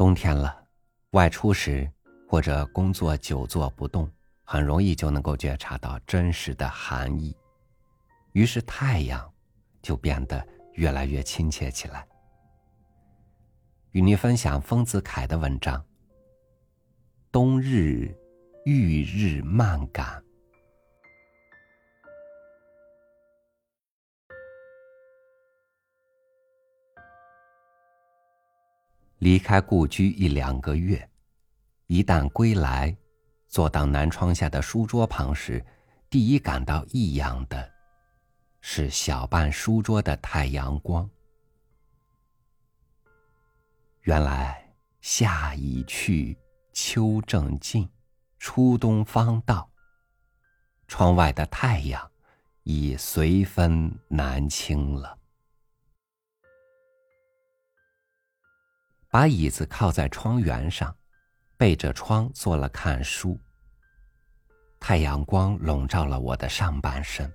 冬天了，外出时或者工作久坐不动，很容易就能够觉察到真实的寒意，于是太阳就变得越来越亲切起来。与您分享丰子恺的文章：冬日遇日漫感。离开故居一两个月，一旦归来，坐到南窗下的书桌旁时，第一感到异样的，是小半书桌的太阳光。原来夏已去，秋正近，初冬方到。窗外的太阳已随风南倾了。把椅子靠在窗缘上，背着窗做了看书。太阳光笼罩了我的上半身，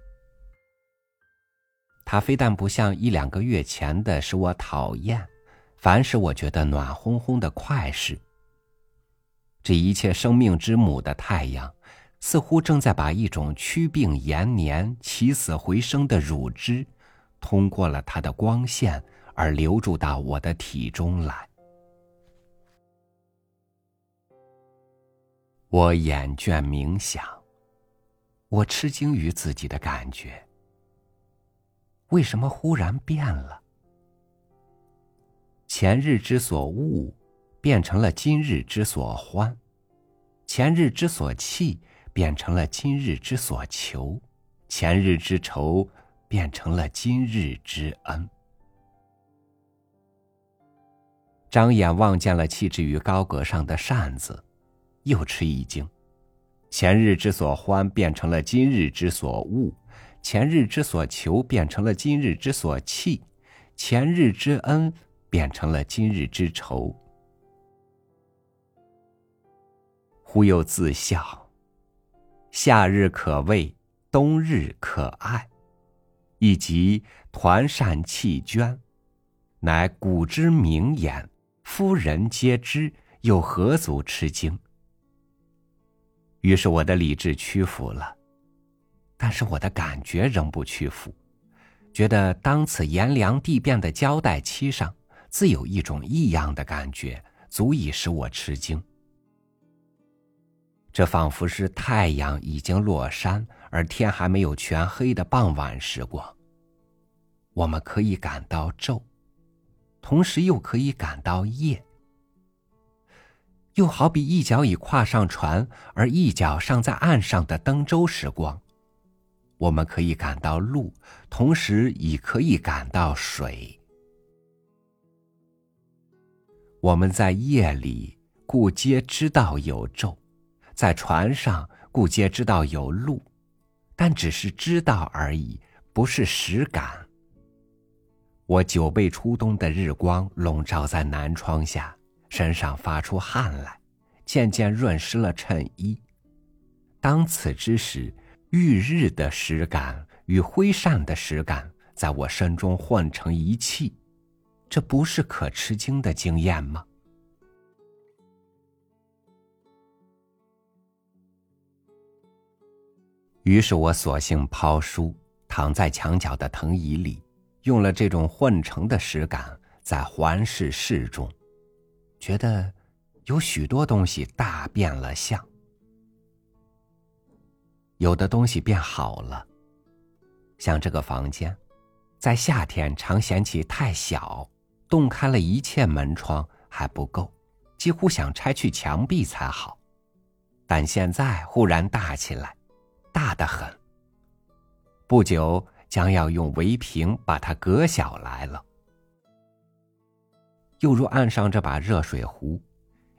它非但不像一两个月前的使我讨厌，反使我觉得暖烘烘的快事。这一切生命之母的太阳，似乎正在把一种祛病延年、起死回生的乳汁，通过了它的光线而流注到我的体中来。我眼倦冥想，我吃惊于自己的感觉。为什么忽然变了？前日之所恶，变成了今日之所欢；前日之所弃，变成了今日之所求；前日之仇，变成了今日之恩。张眼望见了弃置于高阁上的扇子。又吃一惊，前日之所欢变成了今日之所恶，前日之所求变成了今日之所弃，前日之恩变成了今日之仇。忽又自笑：夏日可畏，冬日可爱，以及团扇弃捐，乃古之名言，夫人皆知，又何足吃惊？于是我的理智屈服了，但是我的感觉仍不屈服，觉得当此炎凉地变的交代期上，自有一种异样的感觉，足以使我吃惊。这仿佛是太阳已经落山，而天还没有全黑的傍晚时光。我们可以感到昼，同时又可以感到夜。又好比一脚已跨上船，而一脚尚在岸上的登舟时光，我们可以感到路，同时已可以感到水。我们在夜里故皆知道有昼，在船上故皆知道有路，但只是知道而已，不是实感。我久被初冬的日光笼罩在南窗下。身上发出汗来，渐渐润湿了衬衣。当此之时，遇日的实感与挥扇的实感在我身中混成一气，这不是可吃惊的经验吗？于是我索性抛书，躺在墙角的藤椅里，用了这种混成的实感，在环视室中。觉得有许多东西大变了相，有的东西变好了，像这个房间，在夏天常嫌弃太小，洞开了一切门窗还不够，几乎想拆去墙壁才好，但现在忽然大起来，大得很。不久将要用围屏把它隔小来了。又如岸上这把热水壶，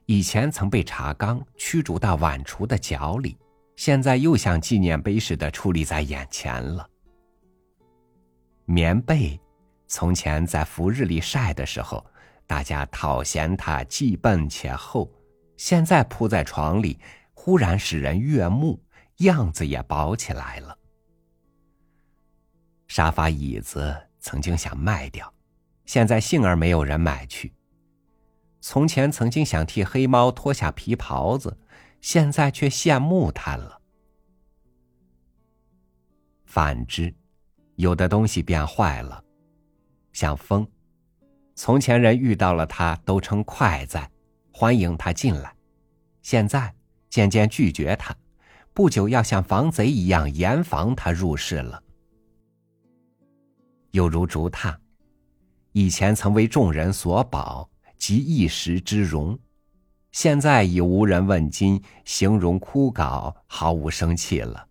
以前曾被茶缸驱逐到碗橱的角里，现在又像纪念碑似的矗立在眼前了。棉被，从前在伏日里晒的时候，大家讨嫌它既笨且厚，现在铺在床里，忽然使人悦目，样子也薄起来了。沙发椅子曾经想卖掉，现在幸而没有人买去。从前曾经想替黑猫脱下皮袍子，现在却羡慕它了。反之，有的东西变坏了，像风，从前人遇到了它都称快哉，欢迎它进来，现在渐渐拒绝它，不久要像防贼一样严防它入室了。又如竹榻，以前曾为众人所保。及一时之荣，现在已无人问津，形容枯槁，毫无生气了。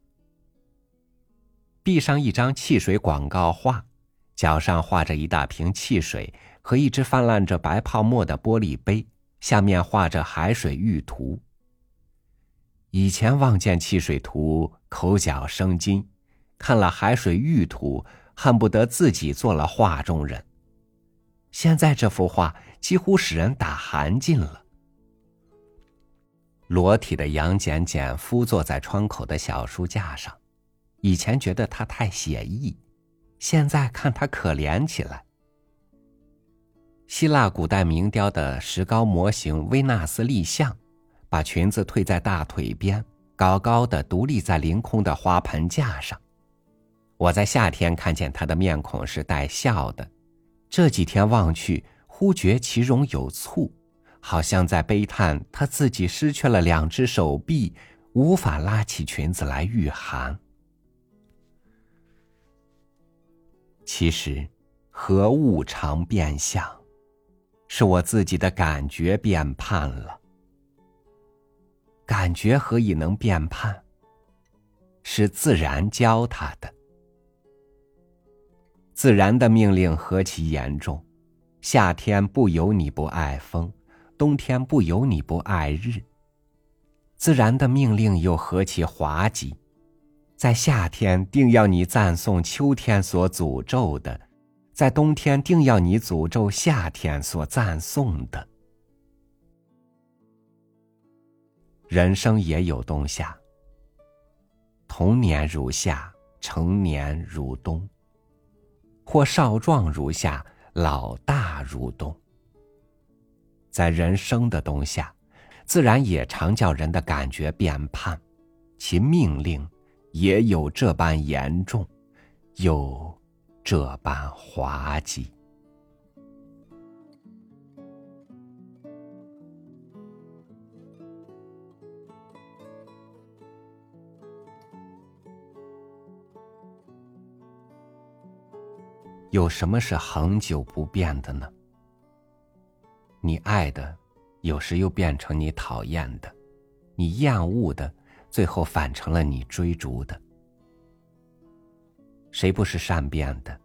壁上一张汽水广告画，脚上画着一大瓶汽水和一只泛滥着白泡沫的玻璃杯，下面画着海水玉图。以前望见汽水图，口角生津；看了海水玉图，恨不得自己做了画中人。现在这幅画。几乎使人打寒噤了。裸体的杨戬戬夫坐在窗口的小书架上，以前觉得他太写意，现在看他可怜起来。希腊古代名雕的石膏模型维纳斯立像，把裙子褪在大腿边，高高的独立在凌空的花盆架上。我在夏天看见他的面孔是带笑的，这几天望去。忽觉其容有醋，好像在悲叹他自己失去了两只手臂，无法拉起裙子来御寒。其实，何物常变相？是我自己的感觉变判了。感觉何以能变判？是自然教他的。自然的命令何其严重！夏天不由你不爱风，冬天不由你不爱日。自然的命令又何其滑稽，在夏天定要你赞颂秋天所诅咒的，在冬天定要你诅咒夏天所赞颂的。人生也有冬夏，童年如夏，成年如冬，或少壮如夏。老大如冬，在人生的冬夏，自然也常叫人的感觉变判，其命令也有这般严重，又这般滑稽。有什么是恒久不变的呢？你爱的，有时又变成你讨厌的；你厌恶的，最后反成了你追逐的。谁不是善变的？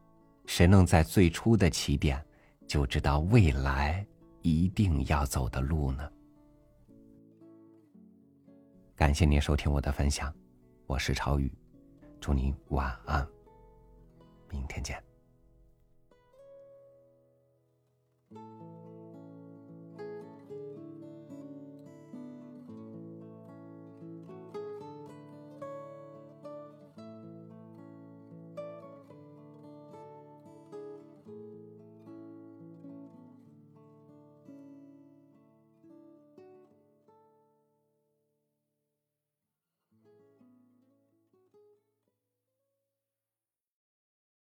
谁能在最初的起点就知道未来一定要走的路呢？感谢您收听我的分享，我是超宇，祝您晚安。明天见